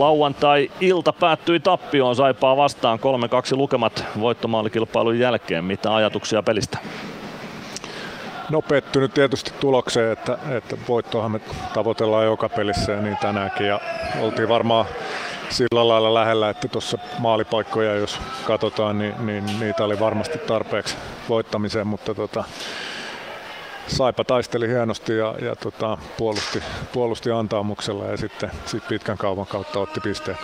Lauantai-ilta päättyi tappioon Saipaa vastaan 3-2 lukemat voittomaalikilpailun jälkeen. Mitä ajatuksia pelistä? No pettynyt tietysti tulokseen, että, että voittoahan me tavoitellaan joka pelissä ja niin tänäänkin. Ja oltiin varmaan sillä lailla lähellä, että tuossa maalipaikkoja jos katsotaan, niin, niin niitä oli varmasti tarpeeksi voittamiseen, mutta tota, Saipa taisteli hienosti ja, ja tota, puolusti, puolusti antaamuksella ja sitten sit pitkän kaupan kautta otti pisteet.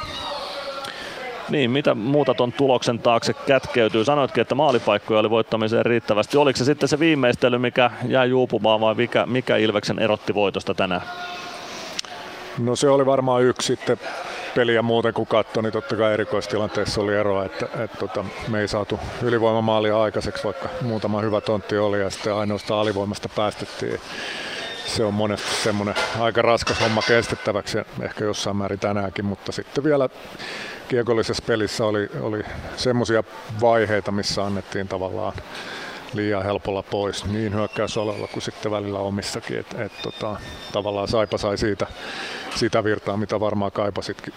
Niin, mitä muuta ton tuloksen taakse kätkeytyy? Sanoitkin, että maalipaikkoja oli voittamiseen riittävästi. Oliko se sitten se viimeistely, mikä jäi juupumaan vai mikä, mikä Ilveksen erotti voitosta tänään? No se oli varmaan yksi sitten peliä muuten kun katsoi, niin totta kai erikoistilanteessa oli eroa, että, että tota, me ei saatu ylivoimamaalia aikaiseksi, vaikka muutama hyvä tontti oli ja sitten ainoastaan alivoimasta päästettiin. Se on monesti semmoinen aika raskas homma kestettäväksi ehkä jossain määrin tänäänkin, mutta sitten vielä kiekollisessa pelissä oli, oli semmoisia vaiheita, missä annettiin tavallaan liian helpolla pois niin hyökkäysalalla kuin sitten välillä omissakin. Et, et, tota, tavallaan Saipa sai siitä, sitä virtaa, mitä varmaan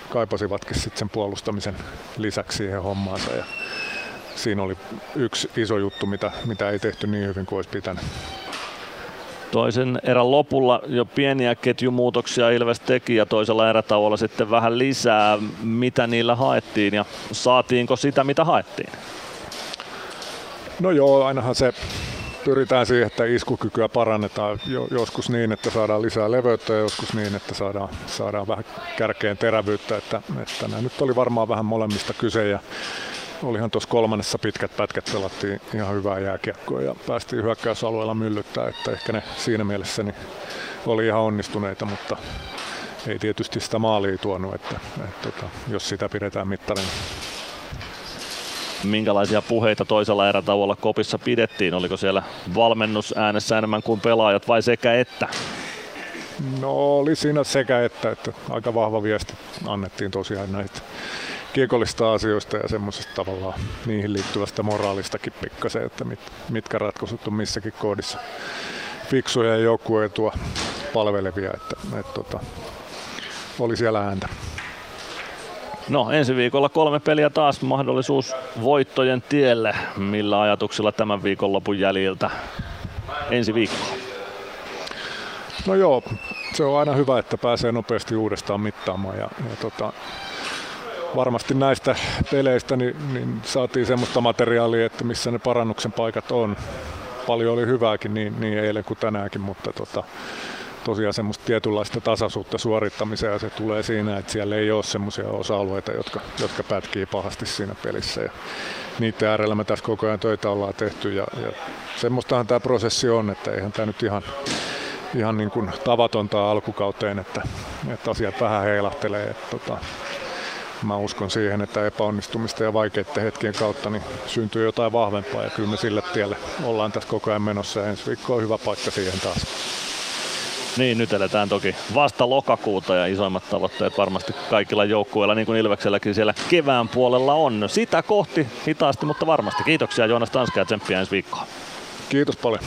kaipasivatkin sitten sen puolustamisen lisäksi siihen hommaansa. Ja siinä oli yksi iso juttu, mitä, mitä ei tehty niin hyvin kuin olisi pitänyt. Toisen erän lopulla jo pieniä ketjumuutoksia Ilves teki ja toisella erätauolla sitten vähän lisää. Mitä niillä haettiin ja saatiinko sitä, mitä haettiin? No joo, ainahan se pyritään siihen, että iskukykyä parannetaan joskus niin, että saadaan lisää leveyttä ja joskus niin, että saadaan, saadaan vähän kärkeen terävyyttä. Että, että nämä nyt oli varmaan vähän molemmista kyse ja olihan tuossa kolmannessa pitkät pätkät pelattiin ihan hyvää jääkiekkoa ja päästiin hyökkäysalueella myllyttää, että ehkä ne siinä mielessä niin oli ihan onnistuneita, mutta ei tietysti sitä maalia tuonut, että, että, että tota, jos sitä pidetään mittarina minkälaisia puheita toisella erätauolla kopissa pidettiin? Oliko siellä valmennus äänessä enemmän kuin pelaajat vai sekä että? No oli siinä sekä että, että aika vahva viesti annettiin tosiaan näitä kiekollista asioista ja semmoisesta tavallaan niihin liittyvästä moraalistakin pikkasen, että mit, mitkä ratkaisut on missäkin koodissa fiksuja ja joukkueetua palvelevia, että, että, että tota, oli siellä ääntä. No ensi viikolla kolme peliä taas mahdollisuus voittojen tielle. Millä ajatuksilla tämän viikon lopun jäljiltä ensi viikko? No joo, se on aina hyvä, että pääsee nopeasti uudestaan mittaamaan ja, ja tota, varmasti näistä peleistä niin, niin saatiin semmoista materiaalia, että missä ne parannuksen paikat on. Paljon oli hyvääkin niin, niin eilen kuin tänäänkin, mutta tota, tosiaan semmoista tietynlaista tasaisuutta suorittamiseen ja se tulee siinä, että siellä ei ole semmoisia osa-alueita, jotka, jotka pätkii pahasti siinä pelissä. Ja niiden äärellä me tässä koko ajan töitä ollaan tehty ja, ja semmoistahan tämä prosessi on, että eihän tämä nyt ihan, ihan niin kuin tavatonta alkukauteen, että, että asiat vähän heilahtelee. Että, tota, mä uskon siihen, että epäonnistumista ja vaikeiden hetkien kautta niin syntyy jotain vahvempaa ja kyllä me sille tielle ollaan tässä koko ajan menossa ja ensi viikko on hyvä paikka siihen taas. Niin, nyt eletään toki vasta lokakuuta ja isoimmat tavoitteet varmasti kaikilla joukkueilla, niin kuin Ilvekselläkin siellä kevään puolella on. Sitä kohti hitaasti, mutta varmasti. Kiitoksia Joonas Tanska ja tsemppiä ensi viikkoa. Kiitos paljon.